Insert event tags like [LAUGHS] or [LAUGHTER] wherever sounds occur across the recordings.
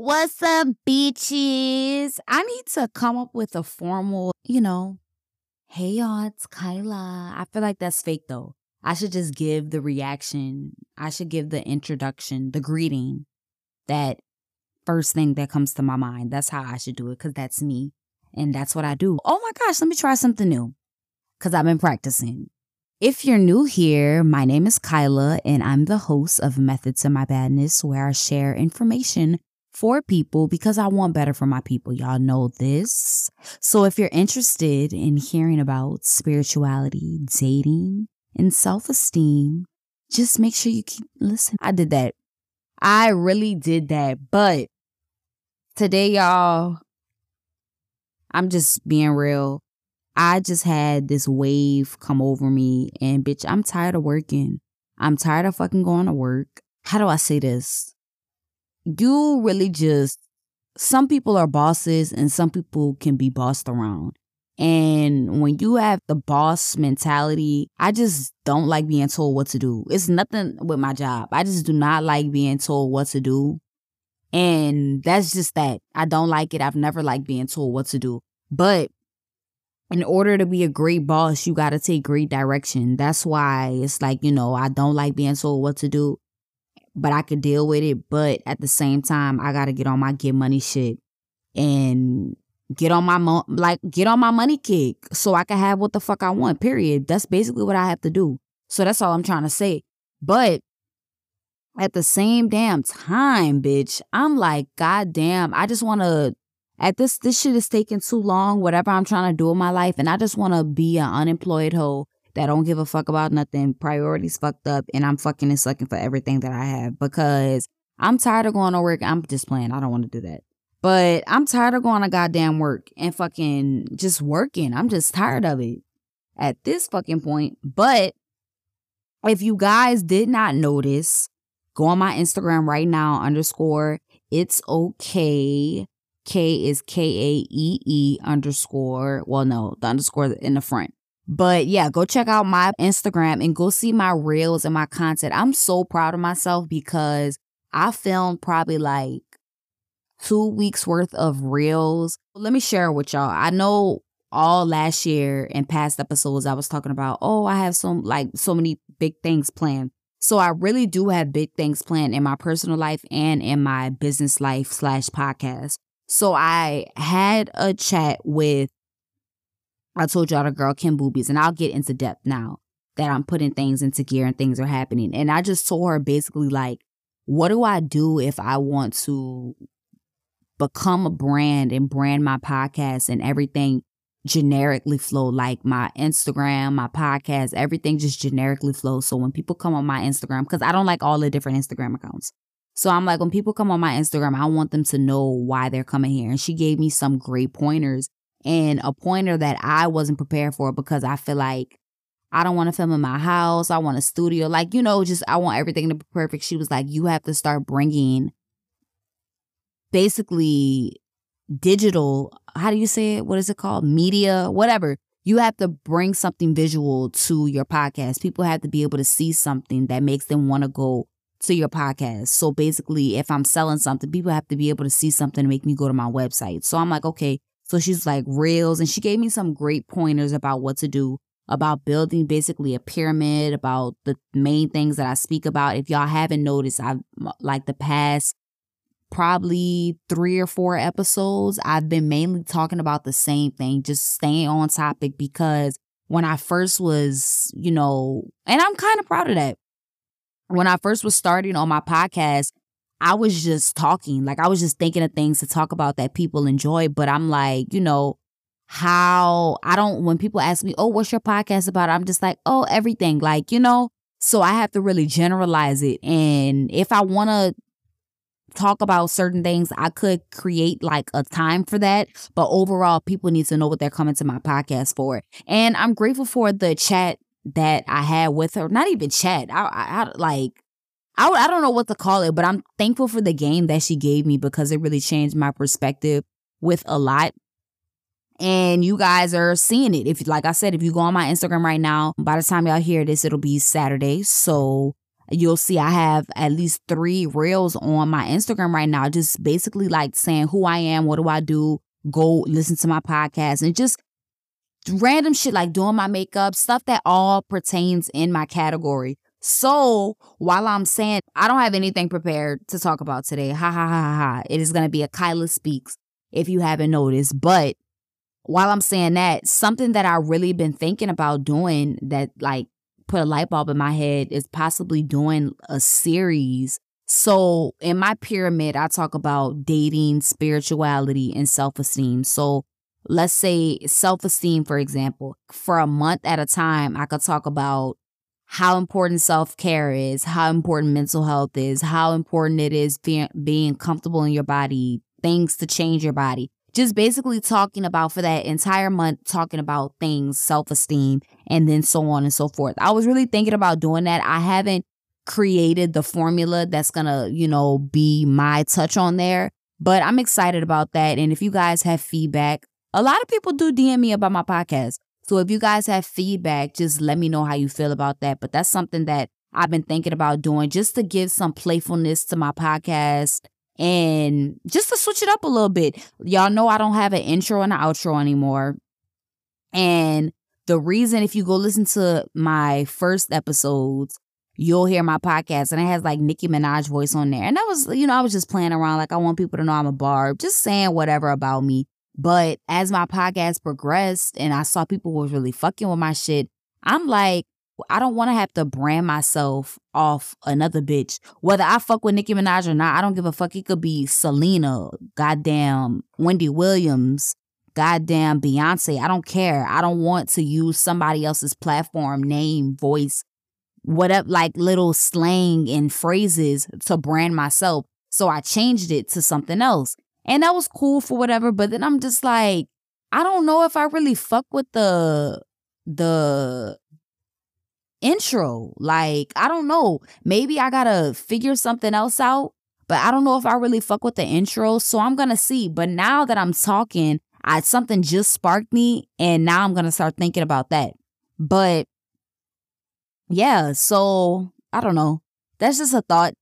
What's up, beaches? I need to come up with a formal, you know, hey y'all, it's Kyla. I feel like that's fake though. I should just give the reaction. I should give the introduction, the greeting, that first thing that comes to my mind. That's how I should do it because that's me. And that's what I do. Oh my gosh, let me try something new because I've been practicing. If you're new here, my name is Kyla, and I'm the host of Method to My Badness, where I share information for people because I want better for my people. Y'all know this. So if you're interested in hearing about spirituality, dating, and self esteem, just make sure you keep listening. I did that. I really did that. But today, y'all, I'm just being real. I just had this wave come over me and bitch, I'm tired of working. I'm tired of fucking going to work. How do I say this? You really just, some people are bosses and some people can be bossed around. And when you have the boss mentality, I just don't like being told what to do. It's nothing with my job. I just do not like being told what to do. And that's just that. I don't like it. I've never liked being told what to do. But in order to be a great boss, you got to take great direction. That's why it's like, you know, I don't like being told what to do, but I could deal with it. But at the same time, I got to get on my get money shit and get on my mo- like get on my money kick so I can have what the fuck I want. Period. That's basically what I have to do. So that's all I'm trying to say. But at the same damn time, bitch, I'm like, God damn, I just want to at this this shit is taking too long, whatever I'm trying to do in my life, and I just want to be an unemployed hoe that don't give a fuck about nothing, priorities fucked up, and I'm fucking and sucking for everything that I have because I'm tired of going to work. I'm just playing. I don't want to do that. But I'm tired of going to goddamn work and fucking just working. I'm just tired of it at this fucking point. But if you guys did not notice, go on my Instagram right now, underscore it's okay K is K A E E underscore. Well, no, the underscore in the front. But yeah, go check out my Instagram and go see my reels and my content. I'm so proud of myself because I filmed probably like two weeks worth of reels. Let me share with y'all. I know all last year and past episodes I was talking about, oh, I have some like so many big things planned. So I really do have big things planned in my personal life and in my business life slash podcast. So I had a chat with, I told y'all the girl Kim Boobies, and I'll get into depth now that I'm putting things into gear and things are happening. And I just told her basically like, what do I do if I want to become a brand and brand my podcast and everything generically flow like my Instagram, my podcast, everything just generically flows. So when people come on my Instagram, because I don't like all the different Instagram accounts. So I'm like, when people come on my Instagram, I want them to know why they're coming here. And she gave me some great pointers and a pointer that I wasn't prepared for because I feel like I don't want to film in my house. I want a studio. Like, you know, just I want everything to be perfect. She was like, you have to start bringing basically digital, how do you say it? What is it called? Media, whatever. You have to bring something visual to your podcast. People have to be able to see something that makes them want to go to your podcast. So basically, if I'm selling something, people have to be able to see something to make me go to my website. So I'm like, okay. So she's like reels and she gave me some great pointers about what to do about building basically a pyramid, about the main things that I speak about. If y'all haven't noticed, I've uh, like the past probably three or four episodes, I've been mainly talking about the same thing, just staying on topic because when I first was, you know, and I'm kind of proud of that when I first was starting on my podcast, I was just talking. Like I was just thinking of things to talk about that people enjoy. But I'm like, you know, how I don't, when people ask me, oh, what's your podcast about? I'm just like, oh, everything. Like, you know, so I have to really generalize it. And if I want to talk about certain things, I could create like a time for that. But overall, people need to know what they're coming to my podcast for. And I'm grateful for the chat that I had with her. Not even chat. I, I, I like I, I don't know what to call it, but I'm thankful for the game that she gave me because it really changed my perspective with a lot. And you guys are seeing it. If like I said, if you go on my Instagram right now, by the time y'all hear this, it'll be Saturday. So you'll see I have at least three reels on my Instagram right now, just basically like saying who I am, what do I do, go listen to my podcast, and just random shit like doing my makeup, stuff that all pertains in my category. So while I'm saying I don't have anything prepared to talk about today, ha ha ha ha, it is going to be a Kyla Speaks if you haven't noticed. But while I'm saying that, something that I really been thinking about doing that like put a light bulb in my head is possibly doing a series. So in my pyramid, I talk about dating, spirituality, and self esteem. So let's say self esteem, for example, for a month at a time, I could talk about how important self care is, how important mental health is, how important it is being, being comfortable in your body, things to change your body. Just basically talking about for that entire month, talking about things, self esteem, and then so on and so forth. I was really thinking about doing that. I haven't created the formula that's gonna, you know, be my touch on there, but I'm excited about that. And if you guys have feedback, a lot of people do DM me about my podcast. So if you guys have feedback, just let me know how you feel about that. But that's something that I've been thinking about doing just to give some playfulness to my podcast and just to switch it up a little bit. Y'all know I don't have an intro and an outro anymore. And the reason, if you go listen to my first episodes, you'll hear my podcast and it has like Nicki Minaj voice on there. And I was, you know, I was just playing around. Like I want people to know I'm a barb, just saying whatever about me. But as my podcast progressed and I saw people was really fucking with my shit, I'm like, I don't want to have to brand myself off another bitch. Whether I fuck with Nicki Minaj or not, I don't give a fuck. It could be Selena, goddamn Wendy Williams, goddamn Beyonce. I don't care. I don't want to use somebody else's platform, name, voice, whatever, like little slang and phrases to brand myself. So I changed it to something else. And that was cool for whatever. But then I'm just like, I don't know if I really fuck with the the intro. Like, I don't know. Maybe I gotta figure something else out. But I don't know if I really fuck with the intro. So I'm gonna see. But now that I'm talking, I something just sparked me, and now I'm gonna start thinking about that. But yeah, so I don't know. That's just a thought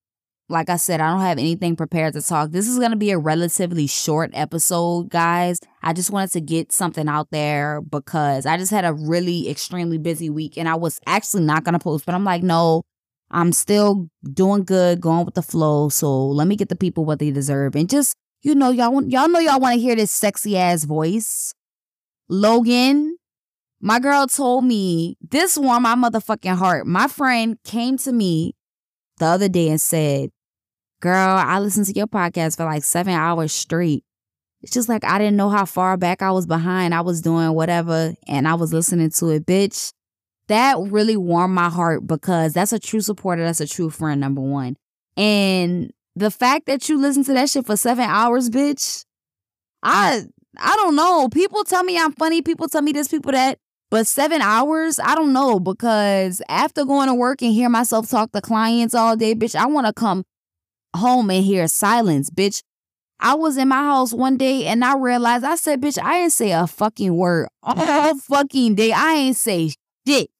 like I said, I don't have anything prepared to talk. This is going to be a relatively short episode, guys. I just wanted to get something out there because I just had a really extremely busy week and I was actually not going to post, but I'm like, no, I'm still doing good, going with the flow. So let me get the people what they deserve. And just, you know, y'all, y'all know y'all want to hear this sexy ass voice. Logan, my girl told me this warmed my motherfucking heart. My friend came to me the other day and said, Girl, I listened to your podcast for like seven hours straight. It's just like I didn't know how far back I was behind. I was doing whatever and I was listening to it, bitch. That really warmed my heart because that's a true supporter. That's a true friend, number one. And the fact that you listen to that shit for seven hours, bitch, I I don't know. People tell me I'm funny. People tell me this, people that. But seven hours, I don't know because after going to work and hear myself talk to clients all day, bitch, I want to come home and hear silence, bitch. I was in my house one day and I realized I said, bitch, I ain't say a fucking word [LAUGHS] all fucking day. I ain't say shit.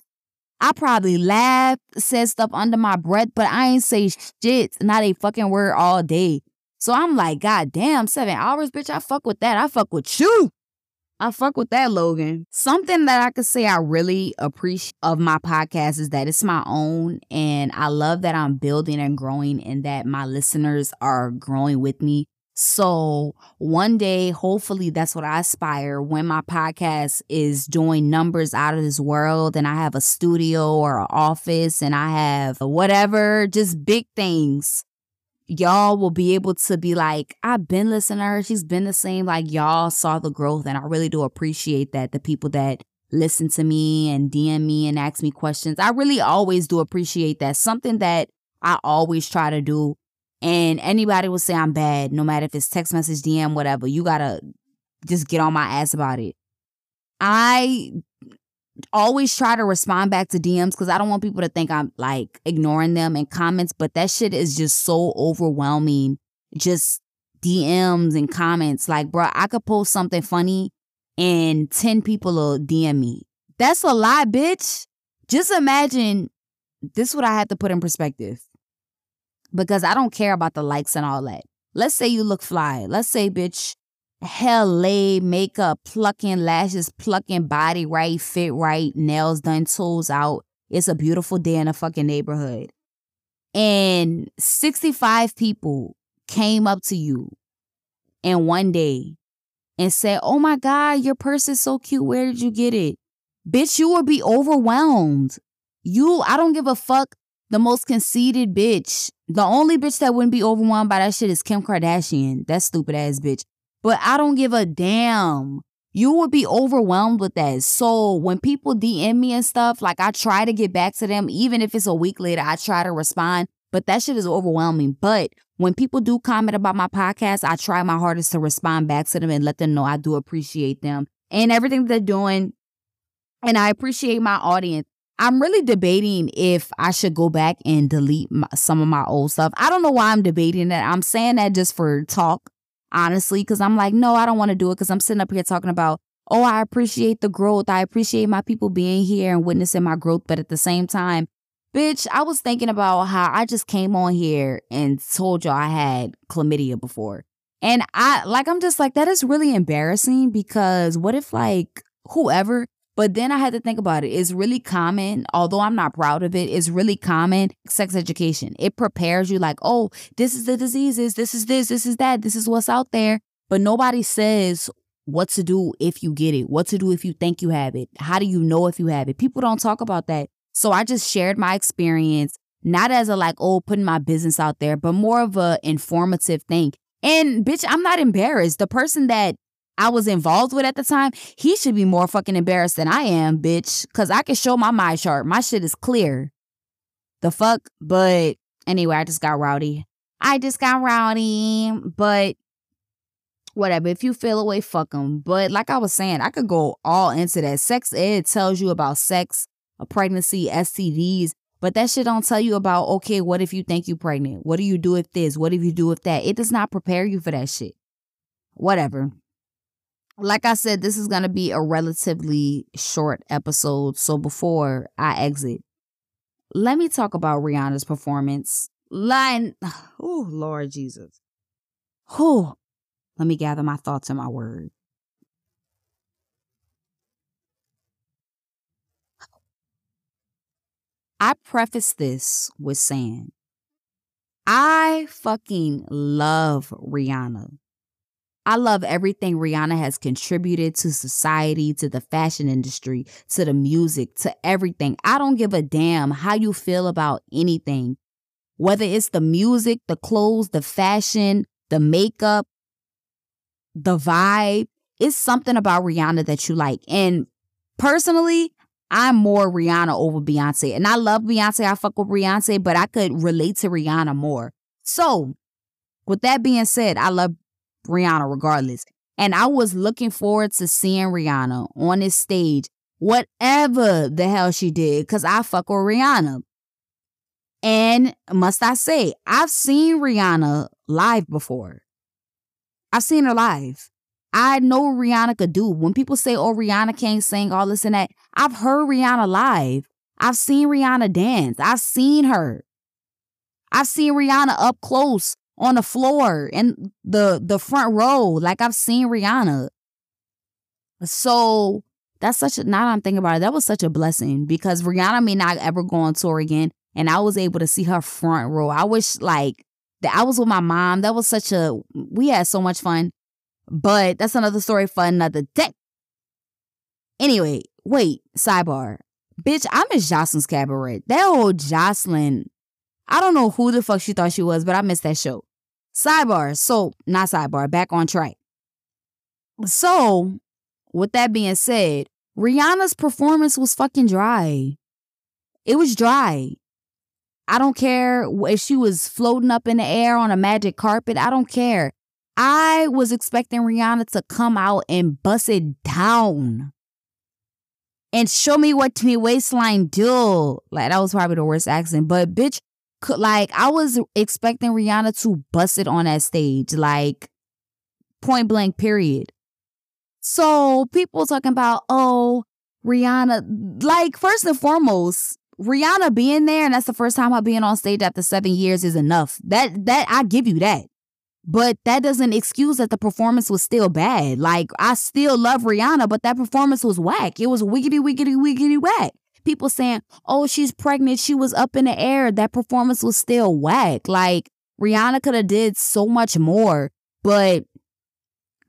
I probably laughed, said stuff under my breath, but I ain't say shit, not a fucking word all day. So I'm like, God damn, seven hours, bitch. I fuck with that. I fuck with you. I fuck with that, Logan. Something that I could say I really appreciate of my podcast is that it's my own and I love that I'm building and growing and that my listeners are growing with me. So one day, hopefully that's what I aspire when my podcast is doing numbers out of this world and I have a studio or an office and I have whatever, just big things y'all will be able to be like, I've been listening to her. She's been the same. Like, y'all saw the growth. And I really do appreciate that. The people that listen to me and DM me and ask me questions. I really always do appreciate that. Something that I always try to do. And anybody will say I'm bad, no matter if it's text message, DM, whatever. You gotta just get on my ass about it. I always try to respond back to DMs because I don't want people to think I'm like ignoring them in comments, but that shit is just so overwhelming. Just DMs and comments. Like, bro, I could post something funny and 10 people will DM me. That's a lot, bitch. Just imagine this is what I had to put in perspective because I don't care about the likes and all that. Let's say you look fly. Let's say, bitch, hell lay, makeup, plucking lashes, plucking body right, fit right, nails done, tools out. It's a beautiful day in a fucking neighborhood. And 65 people came up to you in one day and said, Oh my God, your purse is so cute. Where did you get it? Bitch, you would be overwhelmed. You, I don't give a fuck. The most conceited bitch. The only bitch that wouldn't be overwhelmed by that shit is Kim Kardashian. That stupid ass bitch. But I don't give a damn. You would be overwhelmed with that. So when people DM me and stuff, like I try to get back to them, even if it's a week later, I try to respond. But that shit is overwhelming. But when people do comment about my podcast, I try my hardest to respond back to them and let them know I do appreciate them and everything they're doing. And I appreciate my audience. I'm really debating if I should go back and delete my, some of my old stuff. I don't know why I'm debating that. I'm saying that just for talk, honestly, because I'm like, no, I don't want to do it because I'm sitting up here talking about, oh, I appreciate the growth. I appreciate my people being here and witnessing my growth. But at the same time, bitch, I was thinking about how I just came on here and told y'all I had chlamydia before. And I, like, I'm just like, that is really embarrassing because what if, like, whoever but then I had to think about it. It's really common, although I'm not proud of it, it's really common sex education. It prepares you like, oh, this is the diseases, this is this, this is that, this is what's out there. But nobody says what to do if you get it, what to do if you think you have it, how do you know if you have it. People don't talk about that. So I just shared my experience, not as a like, oh, putting my business out there, but more of a informative thing. And bitch, I'm not embarrassed. The person that I was involved with at the time, he should be more fucking embarrassed than I am, bitch. Cause I can show my my chart. My shit is clear. The fuck? But anyway, I just got rowdy. I just got rowdy. But whatever. If you feel away, fuck them. But like I was saying, I could go all into that. Sex ed tells you about sex, a pregnancy, STDs. But that shit don't tell you about, okay, what if you think you're pregnant? What do you do if this? What if you do if that? It does not prepare you for that shit. Whatever like I said, this is going to be a relatively short episode. So before I exit, let me talk about Rihanna's performance. Line, [SIGHS] oh, Lord Jesus. Oh, let me gather my thoughts and my words. I preface this with saying, I fucking love Rihanna. I love everything Rihanna has contributed to society, to the fashion industry, to the music, to everything. I don't give a damn how you feel about anything, whether it's the music, the clothes, the fashion, the makeup, the vibe. It's something about Rihanna that you like. And personally, I'm more Rihanna over Beyonce. And I love Beyonce. I fuck with Beyonce, but I could relate to Rihanna more. So, with that being said, I love Rihanna regardless. And I was looking forward to seeing Rihanna on this stage, whatever the hell she did, because I fuck with Rihanna. And must I say, I've seen Rihanna live before. I've seen her live. I know Rihanna could do. When people say, oh, Rihanna can't sing, all this and that, I've heard Rihanna live. I've seen Rihanna dance. I've seen her. I've seen Rihanna up close on the floor in the the front row. Like I've seen Rihanna. So that's such a now I'm thinking about it, that was such a blessing because Rihanna may not ever go on tour again. And I was able to see her front row. I wish like that I was with my mom. That was such a we had so much fun. But that's another story for another day. Anyway, wait, sidebar. Bitch, I miss Joseline's Cabaret. That old Joseline I don't know who the fuck she thought she was, but I missed that show. Sidebar. So, not sidebar, back on track. So, with that being said, Rihanna's performance was fucking dry. It was dry. I don't care if she was floating up in the air on a magic carpet. I don't care. I was expecting Rihanna to come out and bust it down and show me what to me waistline do. Like that was probably the worst accent, but bitch, like I was expecting Rihanna to bust it on that stage, like point blank, period. So people talking about, oh, Rihanna, like first and foremost, Rihanna being there and that's the first time her being on stage after seven years is enough. That that I give you that. But that doesn't excuse that the performance was still bad. Like I still love Rihanna, but that performance was whack. It was wiggity wiggity wiggity whack. People saying, "Oh, she's pregnant. She was up in the air." That performance was still whack. Like Rihanna could have did so much more, but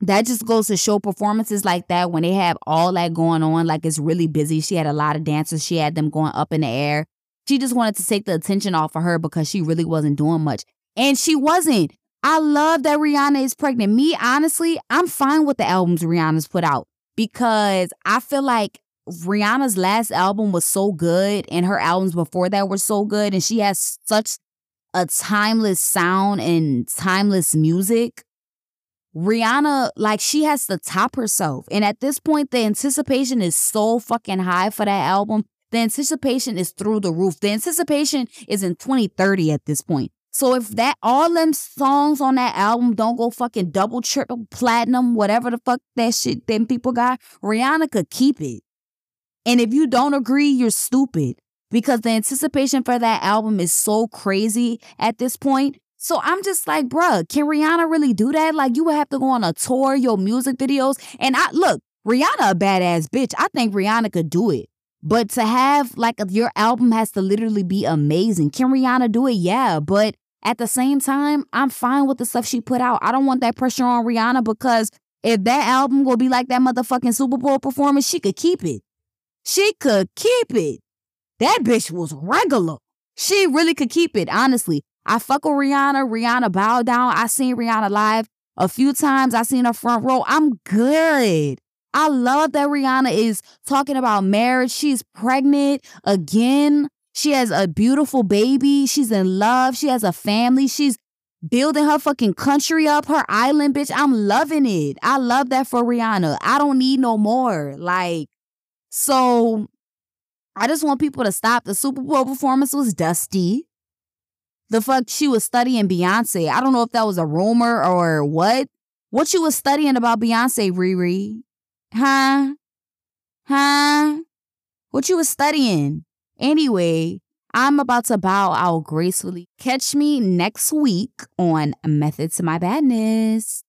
that just goes to show performances like that when they have all that going on, like it's really busy. She had a lot of dancers. She had them going up in the air. She just wanted to take the attention off of her because she really wasn't doing much. And she wasn't. I love that Rihanna is pregnant. Me, honestly, I'm fine with the albums Rihanna's put out because I feel like Rihanna's last album was so good and her albums before that were so good. And she has such a timeless sound and timeless music. Rihanna, like, she has to top herself. And at this point, the anticipation is so fucking high for that album. The anticipation is through the roof. The anticipation is in 2030 at this point. So if that all them songs on that album don't go fucking double, triple, platinum, whatever the fuck that shit them people got, Rihanna could keep it. And if you don't agree, you're stupid because the anticipation for that album is so crazy at this point. So I'm just like, bruh, can Rihanna really do that? Like you would have to go on a tour, your music videos. And I look, Rihanna a badass bitch. I think Rihanna could do it. But to have like your album has to literally be amazing. Can Rihanna do it? Yeah. But at the same time, I'm fine with the stuff she put out. I don't want that pressure on Rihanna because if that album will be like that motherfucking Super Bowl performance, she could keep it. She could keep it. That bitch was regular. She really could keep it, honestly. I fuck with Rihanna. Rihanna bow down. I seen Rihanna live a few times. I seen her front row. I'm good. I love that Rihanna is talking about marriage. She's pregnant again. She has a beautiful baby. She's in love. She has a family. She's building her fucking country up, her island, bitch. I'm loving it. I love that for Rihanna. I don't need no more. Like, so I just want people to stop. The Super Bowl performance was dusty. The fuck she was studying Beyonce. I don't know if that was a rumor or what. What you was studying about Beyonce, Riri? Huh? Huh? What you was studying? Anyway, I'm about to bow out gracefully. Catch me next week on Method to My Badness.